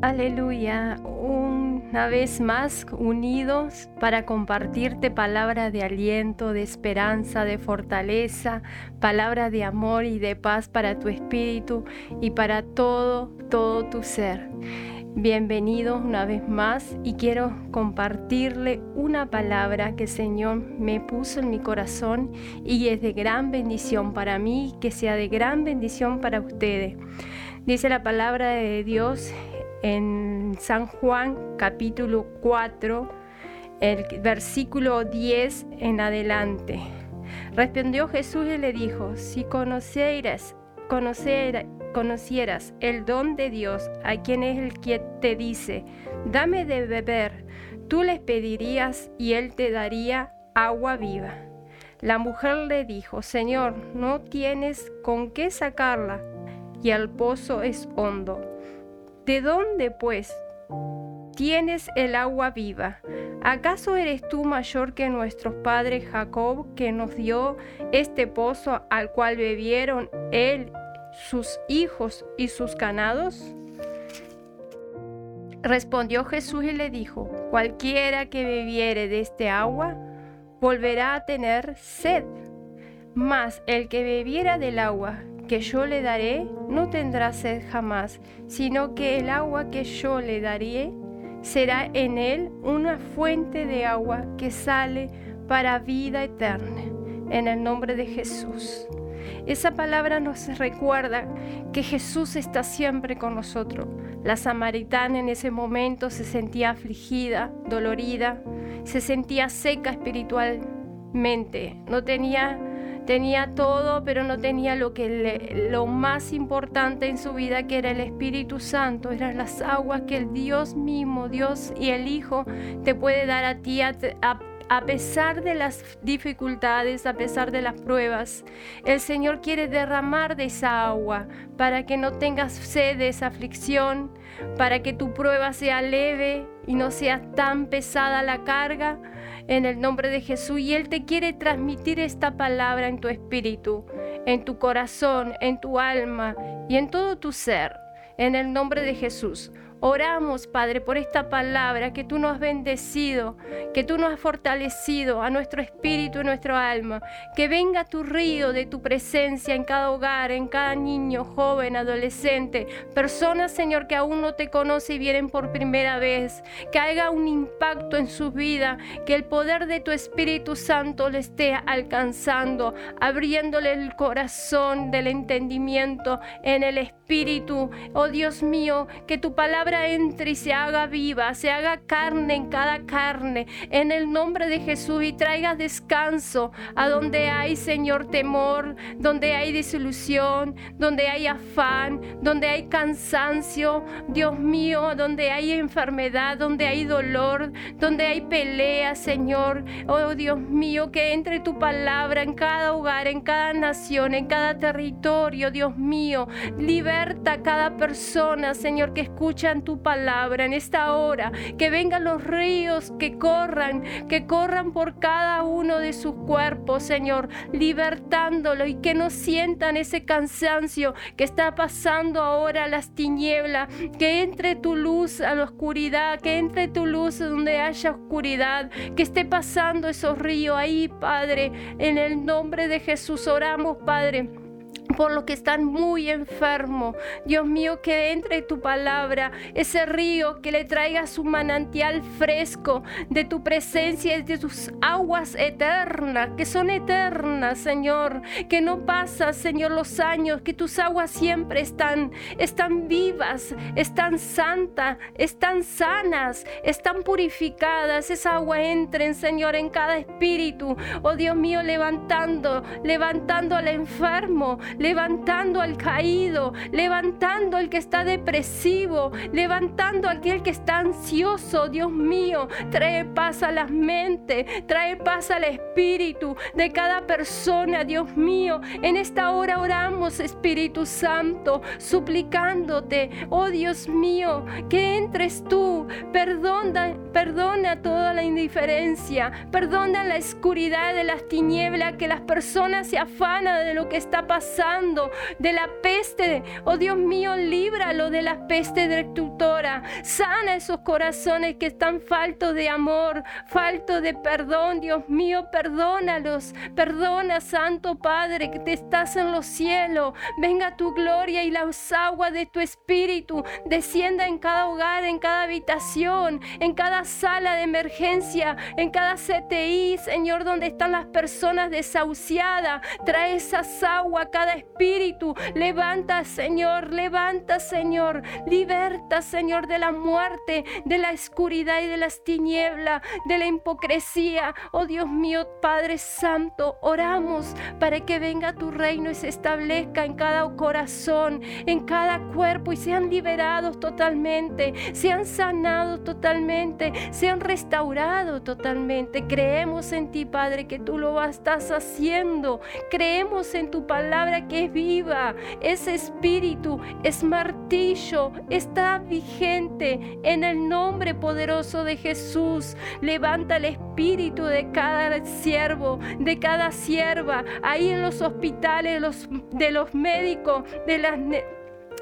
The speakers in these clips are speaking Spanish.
Aleluya, una vez más unidos para compartirte palabra de aliento, de esperanza, de fortaleza, palabra de amor y de paz para tu espíritu y para todo, todo tu ser. Bienvenidos una vez más y quiero compartirle una palabra que el Señor me puso en mi corazón y es de gran bendición para mí, que sea de gran bendición para ustedes. Dice la palabra de Dios en San Juan capítulo 4, el versículo 10 en adelante. Respondió Jesús y le dijo, si conocieras, conocieras el don de Dios, a quien es el que te dice, dame de beber, tú les pedirías y él te daría agua viva. La mujer le dijo, Señor, no tienes con qué sacarla y el pozo es hondo. ¿De dónde, pues, tienes el agua viva? ¿Acaso eres tú mayor que nuestros padres Jacob, que nos dio este pozo al cual bebieron él, sus hijos y sus ganados? Respondió Jesús y le dijo, cualquiera que bebiere de este agua, volverá a tener sed. Mas el que bebiera del agua que yo le daré no tendrá sed jamás, sino que el agua que yo le daré será en él una fuente de agua que sale para vida eterna. En el nombre de Jesús. Esa palabra nos recuerda que Jesús está siempre con nosotros. La samaritana en ese momento se sentía afligida, dolorida, se sentía seca espiritualmente, no tenía Tenía todo, pero no tenía lo, que lo más importante en su vida, que era el Espíritu Santo, eran las aguas que el Dios mismo, Dios y el Hijo, te puede dar a ti a, a pesar de las dificultades, a pesar de las pruebas. El Señor quiere derramar de esa agua para que no tengas sed de esa aflicción, para que tu prueba sea leve y no sea tan pesada la carga en el nombre de Jesús. Y Él te quiere transmitir esta palabra en tu espíritu, en tu corazón, en tu alma y en todo tu ser. En el nombre de Jesús. Oramos, Padre, por esta palabra que tú nos has bendecido, que tú nos has fortalecido a nuestro espíritu y nuestro alma. Que venga tu río de tu presencia en cada hogar, en cada niño, joven, adolescente, personas, Señor, que aún no te conocen y vienen por primera vez. Que haga un impacto en su vida, que el poder de tu Espíritu Santo le esté alcanzando, abriéndole el corazón del entendimiento en el Espíritu. Oh Dios mío, que tu palabra entre y se haga viva, se haga carne en cada carne, en el nombre de Jesús y traiga descanso a donde hay, Señor, temor, donde hay desilusión, donde hay afán, donde hay cansancio, Dios mío, donde hay enfermedad, donde hay dolor, donde hay pelea, Señor. Oh Dios mío, que entre tu palabra en cada hogar, en cada nación, en cada territorio, Dios mío. Liberta a cada persona, Señor, que escucha tu palabra en esta hora, que vengan los ríos que corran, que corran por cada uno de sus cuerpos, Señor, libertándolo y que no sientan ese cansancio que está pasando ahora las tinieblas, que entre tu luz a la oscuridad, que entre tu luz donde haya oscuridad, que esté pasando esos ríos ahí, Padre, en el nombre de Jesús oramos, Padre por los que están muy enfermos. Dios mío, que entre tu palabra, ese río que le traiga su manantial fresco de tu presencia de tus aguas eternas, que son eternas, Señor, que no pasa, Señor, los años, que tus aguas siempre están, están vivas, están santas, están sanas, están purificadas. Esa agua entren, Señor, en cada espíritu. Oh Dios mío, levantando, levantando al enfermo, levantando al caído, levantando al que está depresivo, levantando a aquel que está ansioso. Dios mío, trae paz a las mentes, trae paz al espíritu de cada persona, Dios mío. En esta hora oramos, Espíritu Santo, suplicándote, oh Dios mío, que entres tú, perdona, perdona toda la indiferencia, perdona la oscuridad de las tinieblas, que las personas se afanan de lo que está pasando de la peste. Oh Dios mío, líbralo de la peste destructora. Sana esos corazones que están faltos de amor, faltos de perdón. Dios mío, perdónalos. Perdona, Santo Padre, que te estás en los cielos. Venga tu gloria y las aguas de tu espíritu descienda en cada hogar, en cada habitación, en cada sala de emergencia, en cada CTI, Señor, donde están las personas desahuciadas. Trae esas aguas a cada espíritu. Levanta, Señor, levanta, Señor. Liberta, Señor, de la muerte, de la oscuridad y de las tinieblas, de la hipocresía. Oh Dios mío, Padre Santo, oramos para que venga tu reino y se establezca en cada corazón, en cada cuerpo y sean liberados totalmente, sean sanados totalmente, sean restaurados totalmente. Creemos en ti, Padre, que tú lo estás haciendo. Creemos en tu palabra que es viva. Ese espíritu es martillo, está vigente en el nombre poderoso de Jesús. Levanta el espíritu de cada siervo, de cada sierva, ahí en los hospitales, los, de los médicos, de las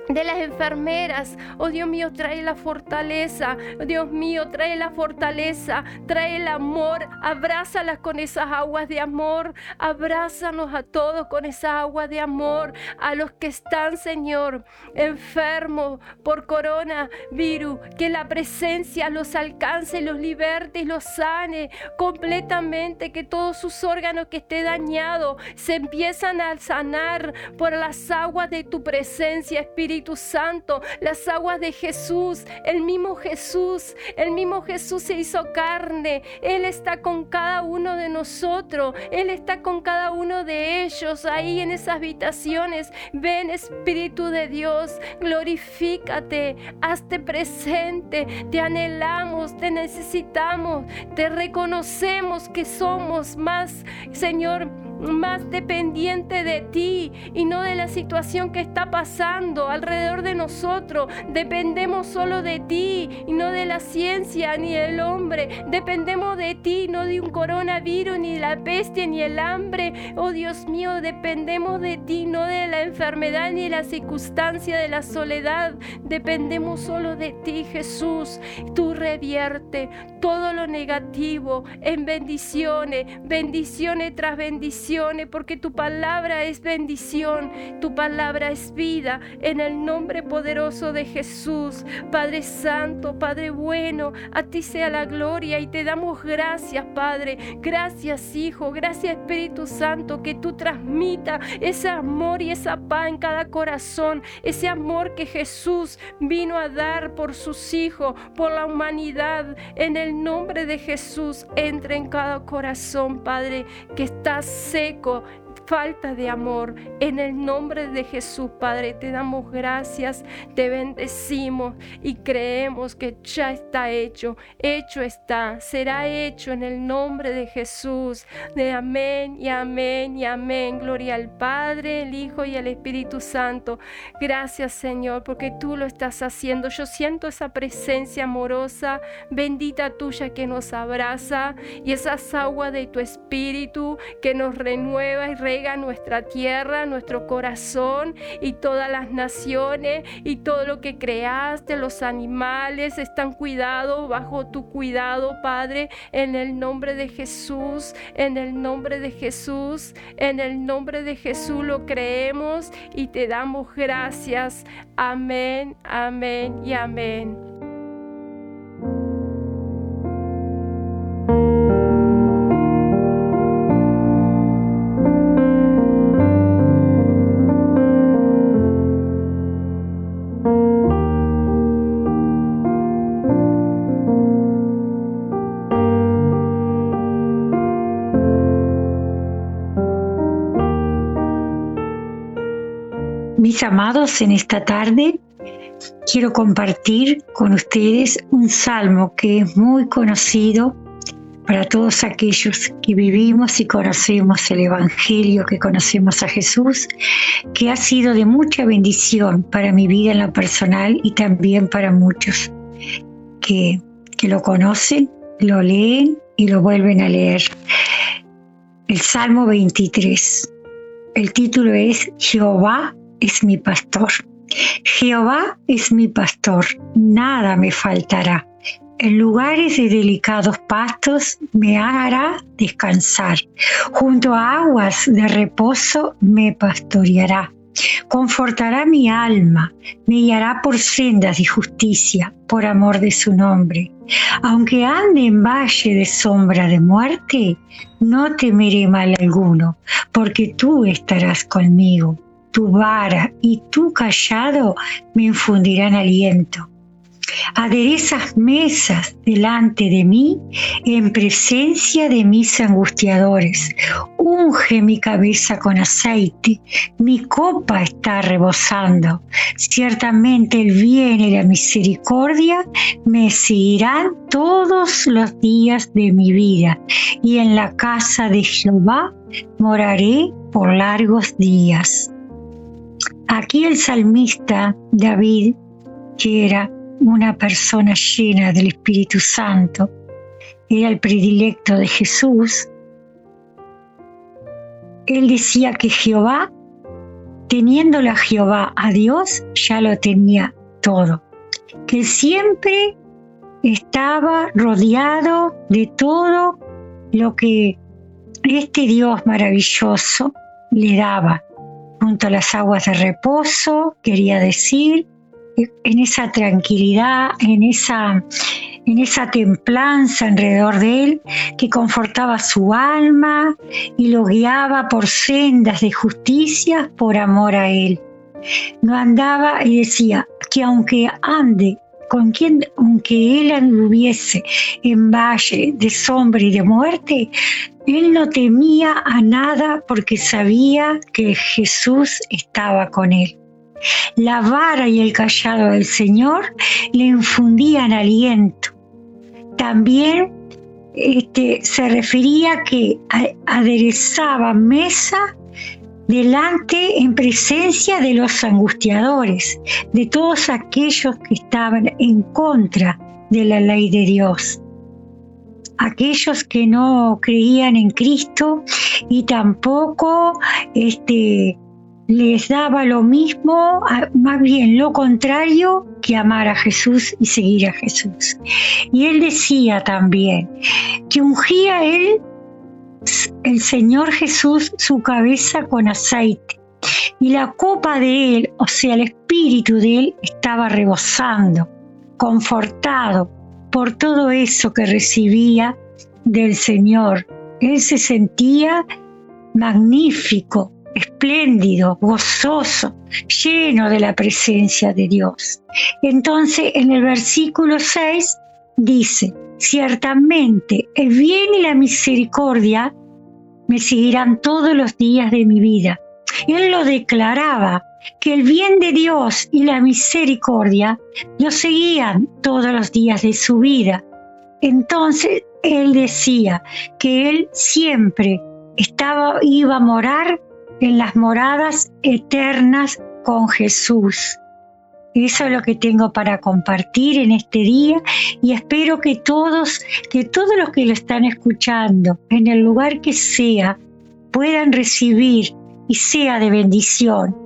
de las enfermeras. Oh Dios mío, trae la fortaleza. Dios mío, trae la fortaleza. Trae el amor. Abrázalas con esas aguas de amor. Abrázanos a todos con esa agua de amor. A los que están, Señor, enfermos por coronavirus. Que la presencia los alcance, los liberte los sane completamente. Que todos sus órganos que esté dañado se empiezan a sanar por las aguas de tu presencia, Espíritu Espíritu Santo, las aguas de Jesús, el mismo Jesús, el mismo Jesús se hizo carne. Él está con cada uno de nosotros, Él está con cada uno de ellos ahí en esas habitaciones. Ven Espíritu de Dios, glorifícate, hazte presente, te anhelamos, te necesitamos, te reconocemos que somos más, Señor más dependiente de ti y no de la situación que está pasando alrededor de nosotros. Dependemos solo de ti y no de la ciencia ni del hombre. Dependemos de ti, no de un coronavirus, ni de la peste, ni el hambre. Oh Dios mío, dependemos de ti, no de la enfermedad ni de la circunstancia de la soledad. Dependemos solo de ti, Jesús. Tú revierte todo lo negativo en bendiciones, bendiciones tras bendiciones porque tu palabra es bendición, tu palabra es vida, en el nombre poderoso de Jesús. Padre Santo, Padre bueno, a ti sea la gloria y te damos gracias, Padre. Gracias, Hijo, gracias, Espíritu Santo, que tú transmita ese amor y esa paz en cada corazón, ese amor que Jesús vino a dar por sus hijos, por la humanidad. En el nombre de Jesús, entre en cada corazón, Padre, que estás seco falta de amor. En el nombre de Jesús, Padre, te damos gracias, te bendecimos y creemos que ya está hecho. Hecho está, será hecho en el nombre de Jesús. De amén y amén y amén. Gloria al Padre, el Hijo y al Espíritu Santo. Gracias, Señor, porque tú lo estás haciendo. Yo siento esa presencia amorosa, bendita tuya que nos abraza y esas aguas de tu Espíritu que nos renueva y nuestra tierra, nuestro corazón y todas las naciones y todo lo que creaste, los animales están cuidados bajo tu cuidado, Padre, en el nombre de Jesús, en el nombre de Jesús, en el nombre de Jesús lo creemos y te damos gracias. Amén, amén y amén. Amados, en esta tarde quiero compartir con ustedes un salmo que es muy conocido para todos aquellos que vivimos y conocemos el Evangelio, que conocemos a Jesús, que ha sido de mucha bendición para mi vida en lo personal y también para muchos que, lo conocen, lo leen y lo vuelven a leer. El Salmo 23. el título es Jehová es mi pastor. Jehová es mi pastor, nada me faltará. En lugares de delicados pastos me hará descansar. Junto a aguas de reposo me pastoreará. Confortará mi alma, me guiará por sendas de justicia, por amor de su nombre. Aunque ande en valle de sombra de muerte, no temeré mal alguno, porque tú estarás conmigo. Tu vara y tu callado me infundirán aliento aderezas mesas delante de mí en presencia de mis angustiadores. Unge mi cabeza con aceite, mi copa está rebosando. Ciertamente el bien y la misericordia me seguirán todos los días de mi vida, y en la casa de Jehová moraré por largos días. Aquí el salmista David, que era una persona llena del Espíritu Santo, era el predilecto de Jesús, él decía que Jehová, teniéndole a Jehová a Dios, ya lo tenía todo, que siempre estaba rodeado de todo lo que este Dios maravilloso le daba, junto a las aguas de reposo, quería decir, en esa tranquilidad, en esa, en esa templanza alrededor de él que confortaba su alma y lo guiaba por sendas de justicia por amor a él. No andaba y decía que aunque ande con quien, aunque él anduviese en valle de sombra y de muerte, él no temía a nada porque sabía que Jesús estaba con él. La vara y el callado del Señor le infundían aliento. También este, se refería que aderezaba mesa delante en presencia de los angustiadores, de todos aquellos que estaban en contra de la ley de Dios. Aquellos que no creían en Cristo y tampoco este, les daba lo mismo, más bien lo contrario, que amar a Jesús y seguir a Jesús. Y él decía también que ungía él, el Señor Jesús, su cabeza con aceite. Y la copa de él, o sea, el espíritu de él, estaba rebosando, confortado por todo eso que recibía del Señor. Él se sentía magnífico, espléndido, gozoso, lleno de la presencia de Dios. Entonces en el versículo 6 dice, ciertamente el bien y la misericordia me seguirán todos los días de mi vida. Él lo declaraba, que el bien de Dios y la misericordia lo seguían todos los días de su vida. Entonces él decía que él siempre estaba, iba a morar en las moradas eternas con Jesús. Eso es lo que tengo para compartir en este día y espero que todos, que todos los que lo están escuchando, en el lugar que sea, puedan recibir y sea de bendición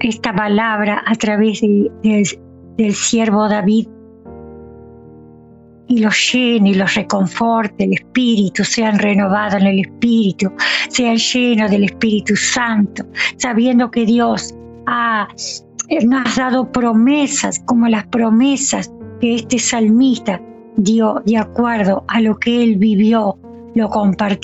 esta palabra a través del siervo David. Y los llene y los reconforte el Espíritu, sean renovados en el Espíritu, sean llenos del Espíritu Santo, sabiendo que Dios ha, nos ha dado promesas como las promesas que este salmista dio de acuerdo a lo que él vivió, lo,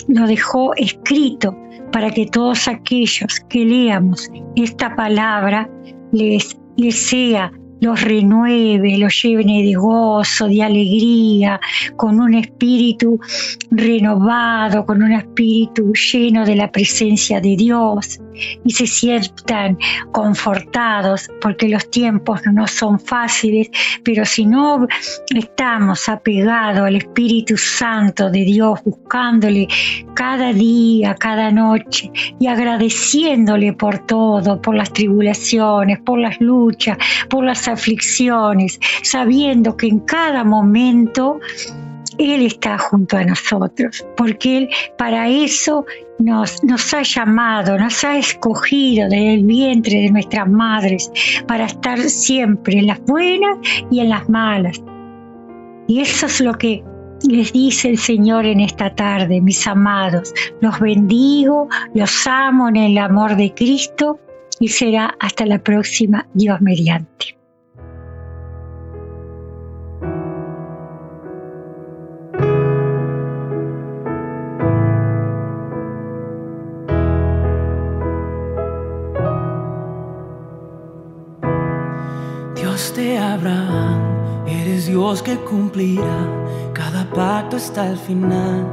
lo dejó escrito para que todos aquellos que leamos esta palabra les, les sea los renueve, los llene de gozo, de alegría, con un espíritu renovado, con un espíritu lleno de la presencia de Dios y se sientan confortados porque los tiempos no son fáciles, pero si no estamos apegados al Espíritu Santo de Dios, buscándole cada día, cada noche y agradeciéndole por todo, por las tribulaciones, por las luchas, por las aflicciones, sabiendo que en cada momento Él está junto a nosotros, porque Él para eso nos, nos ha llamado, nos ha escogido desde el vientre de nuestras madres para estar siempre en las buenas y en las malas. Y eso es lo que les dice el Señor en esta tarde, mis amados. Los bendigo, los amo en el amor de Cristo y será hasta la próxima, Dios mediante. Dios de Abraham, eres Dios que cumplirá cada pacto hasta el final.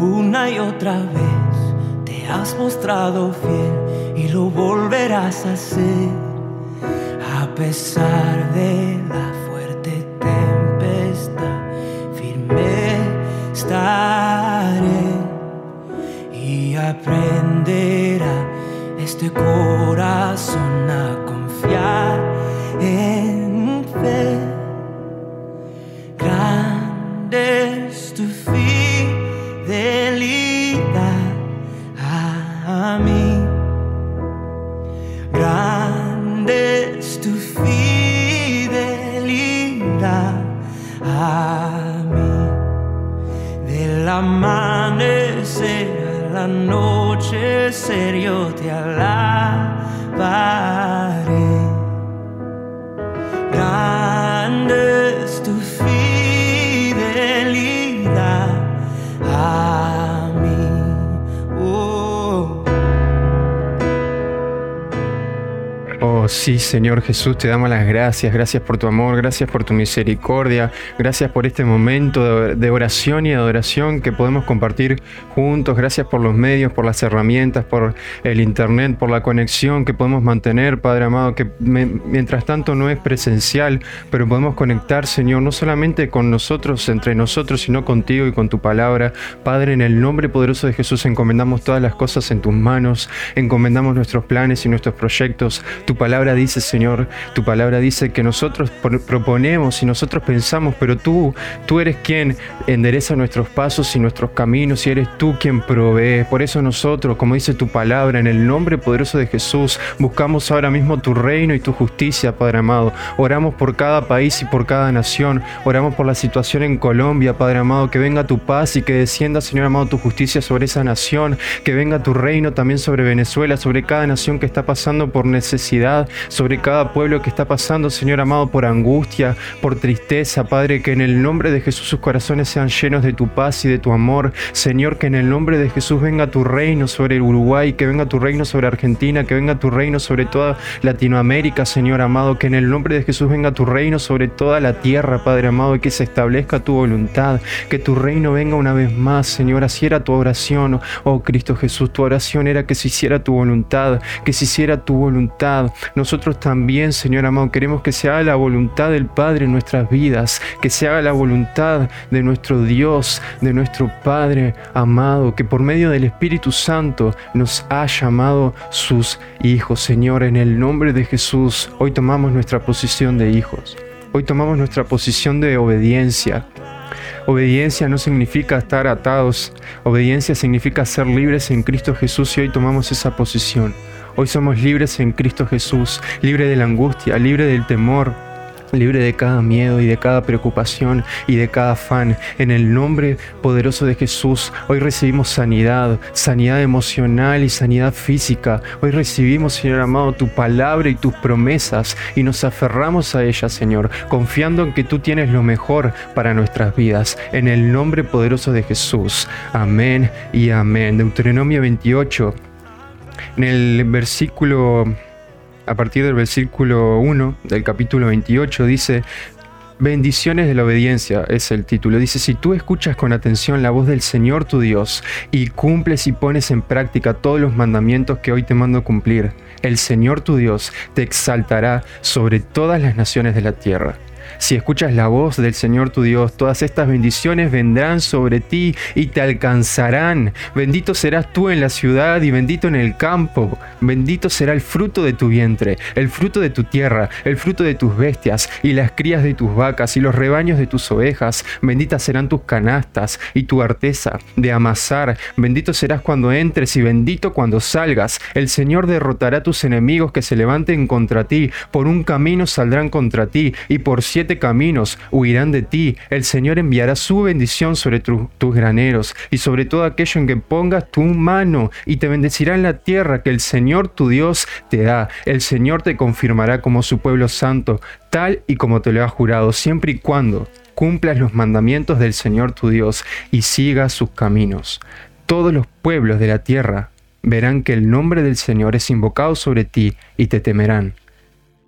Una y otra vez te has mostrado fiel y lo volverás a hacer a pesar de la fuerte tempestad. Firme estaré y aprenderá este corazón a la noche, yo te alabaré. Sí, Señor Jesús, te damos las gracias. Gracias por tu amor, gracias por tu misericordia, gracias por este momento de, oración y adoración que podemos compartir juntos. Gracias por los medios, por las herramientas, por el internet, por la conexión que podemos mantener, Padre amado, que mientras tanto no es presencial, pero podemos conectar, Señor, no solamente con nosotros, entre nosotros, sino contigo y con tu palabra. Padre, en el nombre poderoso de Jesús encomendamos todas las cosas en tus manos, encomendamos nuestros planes y nuestros proyectos. Tu palabra dice, Señor, tu palabra dice que nosotros pro- proponemos y nosotros pensamos, pero tú, tú eres quien endereza nuestros pasos y nuestros caminos y eres tú quien provee. Por eso nosotros, como dice tu palabra, en el nombre poderoso de Jesús, buscamos ahora mismo tu reino y tu justicia, Padre amado. Oramos por cada país y por cada nación. Oramos por la situación en Colombia, Padre amado, que venga tu paz y que descienda, Señor amado, tu justicia sobre esa nación, que venga tu reino también sobre Venezuela, sobre cada nación que está pasando por necesidad, sobre cada pueblo que está pasando, Señor amado, por angustia, por tristeza, Padre, que en el nombre de Jesús sus corazones sean llenos de tu paz y de tu amor. Señor, que en el nombre de Jesús venga tu reino sobre el Uruguay, que venga tu reino sobre Argentina, que venga tu reino sobre toda Latinoamérica, Señor amado, que en el nombre de Jesús venga tu reino sobre toda la tierra, Padre amado, y que se establezca tu voluntad, que tu reino venga una vez más, Señor, así era tu oración, oh Cristo Jesús, tu oración era que se hiciera tu voluntad, que se hiciera tu voluntad. Nosotros también, Señor amado, queremos que se haga la voluntad del Padre en nuestras vidas, que se haga la voluntad de nuestro Dios, de nuestro Padre amado, que por medio del Espíritu Santo nos ha llamado sus hijos, Señor, en el nombre de Jesús. Hoy tomamos nuestra posición de hijos. Hoy tomamos nuestra posición de obediencia. Obediencia no significa estar atados. Obediencia significa ser libres en Cristo Jesús y hoy tomamos esa posición. Hoy somos libres en Cristo Jesús, libre de la angustia, libre del temor, libre de cada miedo y de cada preocupación y de cada afán. En el nombre poderoso de Jesús, hoy recibimos sanidad, sanidad emocional y sanidad física. Hoy recibimos, Señor amado, tu palabra y tus promesas y nos aferramos a ellas, Señor, confiando en que tú tienes lo mejor para nuestras vidas. En el nombre poderoso de Jesús. Amén y amén. Deuteronomio 28. En el versículo, a partir del versículo 1 del capítulo 28, dice, Bendiciones de la obediencia es el título. Dice, si tú escuchas con atención la voz del Señor tu Dios y cumples y pones en práctica todos los mandamientos que hoy te mando cumplir, el Señor tu Dios te exaltará sobre todas las naciones de la tierra. Si escuchas la voz del Señor tu Dios, todas estas bendiciones vendrán sobre ti y te alcanzarán. Bendito serás tú en la ciudad y bendito en el campo. Bendito será el fruto de tu vientre, el fruto de tu tierra, el fruto de tus bestias y las crías de tus vacas y los rebaños de tus ovejas. Benditas serán tus canastas y tu arteza de amasar. Bendito serás cuando entres y bendito cuando salgas. El Señor derrotará tus enemigos que se levanten contra ti. Por un camino saldrán contra ti y por siete caminos huirán de ti. El Señor enviará su bendición sobre tus graneros y sobre todo aquello en que pongas tu mano y te bendecirá en la tierra que el Señor tu Dios te da. El Señor te confirmará como su pueblo santo, tal y como te lo ha jurado, siempre y cuando cumplas los mandamientos del Señor tu Dios y sigas sus caminos. Todos los pueblos de la tierra verán que el nombre del Señor es invocado sobre ti y te temerán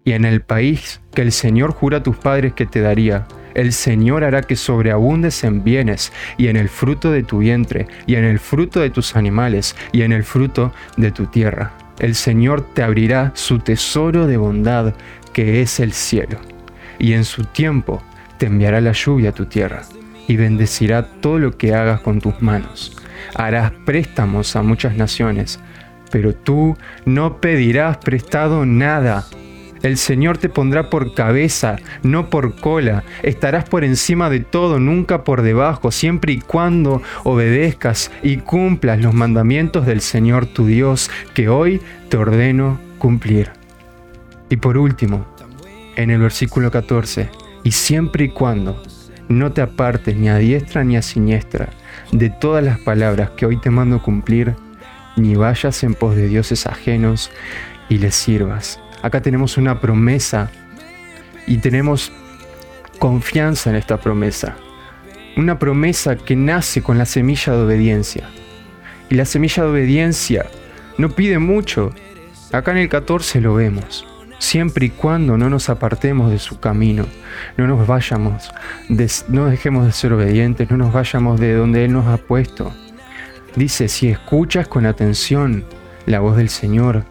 y en el país que el Señor jura a tus padres que te daría, el Señor hará que sobreabundes en bienes y en el fruto de tu vientre y en el fruto de tus animales y en el fruto de tu tierra. El Señor te abrirá su tesoro de bondad que es el cielo y en su tiempo te enviará la lluvia a tu tierra y bendecirá todo lo que hagas con tus manos. Harás préstamos a muchas naciones, pero tú no pedirás prestado nada el Señor te pondrá por cabeza, no por cola. Estarás por encima de todo, nunca por debajo, siempre y cuando obedezcas y cumplas los mandamientos del Señor tu Dios, que hoy te ordeno cumplir. Y por último, en el versículo 14, y siempre y cuando no te apartes ni a diestra ni a siniestra de todas las palabras que hoy te mando cumplir, ni vayas en pos de dioses ajenos y les sirvas Acá tenemos una promesa y tenemos confianza en esta promesa. Una promesa que nace con la semilla de obediencia. Y la semilla de obediencia no pide mucho. Acá en el 14 lo vemos. Siempre y cuando no nos apartemos de su camino, no nos vayamos, no dejemos de ser obedientes, no nos vayamos de donde Él nos ha puesto. Dice, si escuchas con atención la voz del Señor,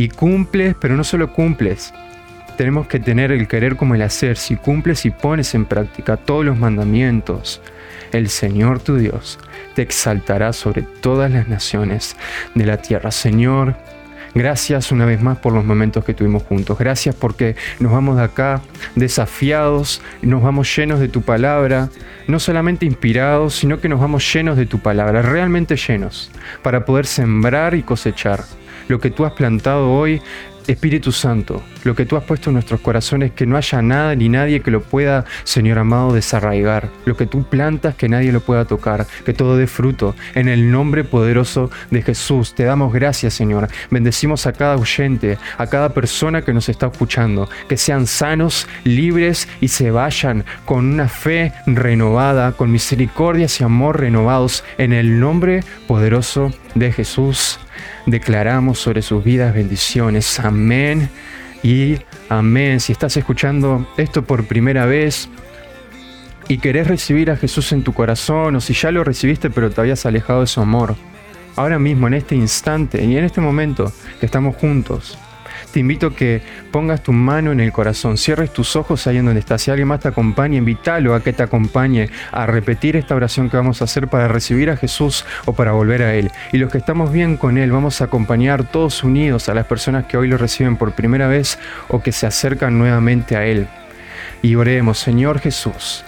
y cumples, pero no solo cumples. Tenemos que tener el querer como el hacer. Si cumples y pones en práctica todos los mandamientos, el Señor tu Dios te exaltará sobre todas las naciones de la tierra. Señor, Gracias una vez más por los momentos que tuvimos juntos. Gracias porque nos vamos de acá desafiados, nos vamos llenos de tu palabra, no solamente inspirados, sino que nos vamos llenos de tu palabra, realmente llenos, para poder sembrar y cosechar lo que tú has plantado hoy, Espíritu Santo, lo que tú has puesto en nuestros corazones, que no haya nada ni nadie que lo pueda, Señor amado, desarraigar. Lo que tú plantas, que nadie lo pueda tocar, que todo dé fruto. En el nombre poderoso de Jesús, te damos gracias, Señor. Bendecimos a cada oyente, a cada persona que nos está escuchando, que sean sanos, libres y se vayan con una fe renovada, con misericordias y amor renovados, en el nombre poderoso de Jesús declaramos sobre sus vidas bendiciones. Amén y amén. Si estás escuchando esto por primera vez y querés recibir a Jesús en tu corazón, o si ya lo recibiste pero te habías alejado de su amor, ahora mismo, en este instante y en este momento que estamos juntos, te invito a que pongas tu mano en el corazón, cierres tus ojos ahí en donde estás. Si alguien más te acompaña, invítalo a que te acompañe a repetir esta oración que vamos a hacer para recibir a Jesús o para volver a Él. Y los que estamos bien con Él, vamos a acompañar todos unidos a las personas que hoy lo reciben por primera vez o que se acercan nuevamente a Él. Y oremos, Señor Jesús,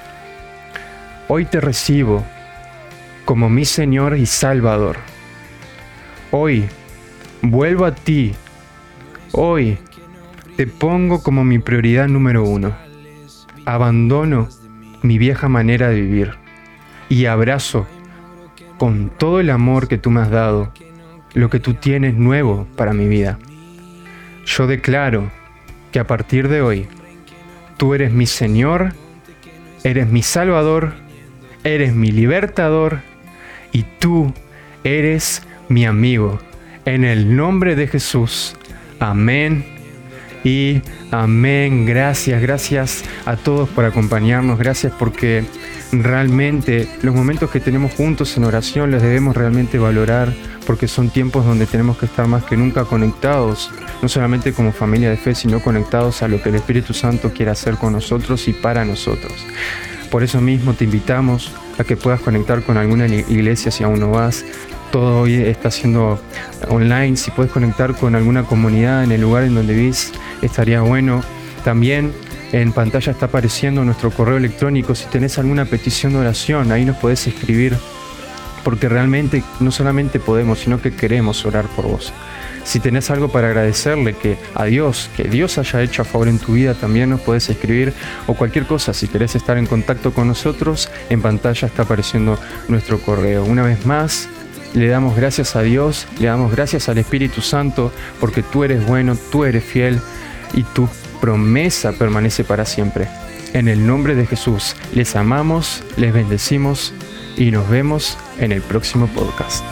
hoy te recibo como mi Señor y Salvador. Hoy vuelvo a ti Hoy te pongo como mi prioridad número uno. Abandono mi vieja manera de vivir y abrazo con todo el amor que tú me has dado lo que tú tienes nuevo para mi vida. Yo declaro que a partir de hoy tú eres mi Señor, eres mi Salvador, eres mi libertador y tú eres mi amigo. En el nombre de Jesús. Amén y amén. Gracias, gracias a todos por acompañarnos. Gracias porque realmente los momentos que tenemos juntos en oración los debemos realmente valorar porque son tiempos donde tenemos que estar más que nunca conectados, no solamente como familia de fe, sino conectados a lo que el Espíritu Santo quiere hacer con nosotros y para nosotros. Por eso mismo te invitamos a que puedas conectar con alguna iglesia si aún no vas. Todo hoy está siendo online. Si puedes conectar con alguna comunidad en el lugar en donde vivís, estaría bueno. También en pantalla está apareciendo nuestro correo electrónico. Si tenés alguna petición de oración, ahí nos podés escribir. Porque realmente no solamente podemos, sino que queremos orar por vos. Si tenés algo para agradecerle que a Dios, que Dios haya hecho a favor en tu vida, también nos puedes escribir o cualquier cosa. Si querés estar en contacto con nosotros, en pantalla está apareciendo nuestro correo. Una vez más, le damos gracias a Dios, le damos gracias al Espíritu Santo, porque tú eres bueno, tú eres fiel y tu promesa permanece para siempre. En el nombre de Jesús, les amamos, les bendecimos y nos vemos en el próximo podcast.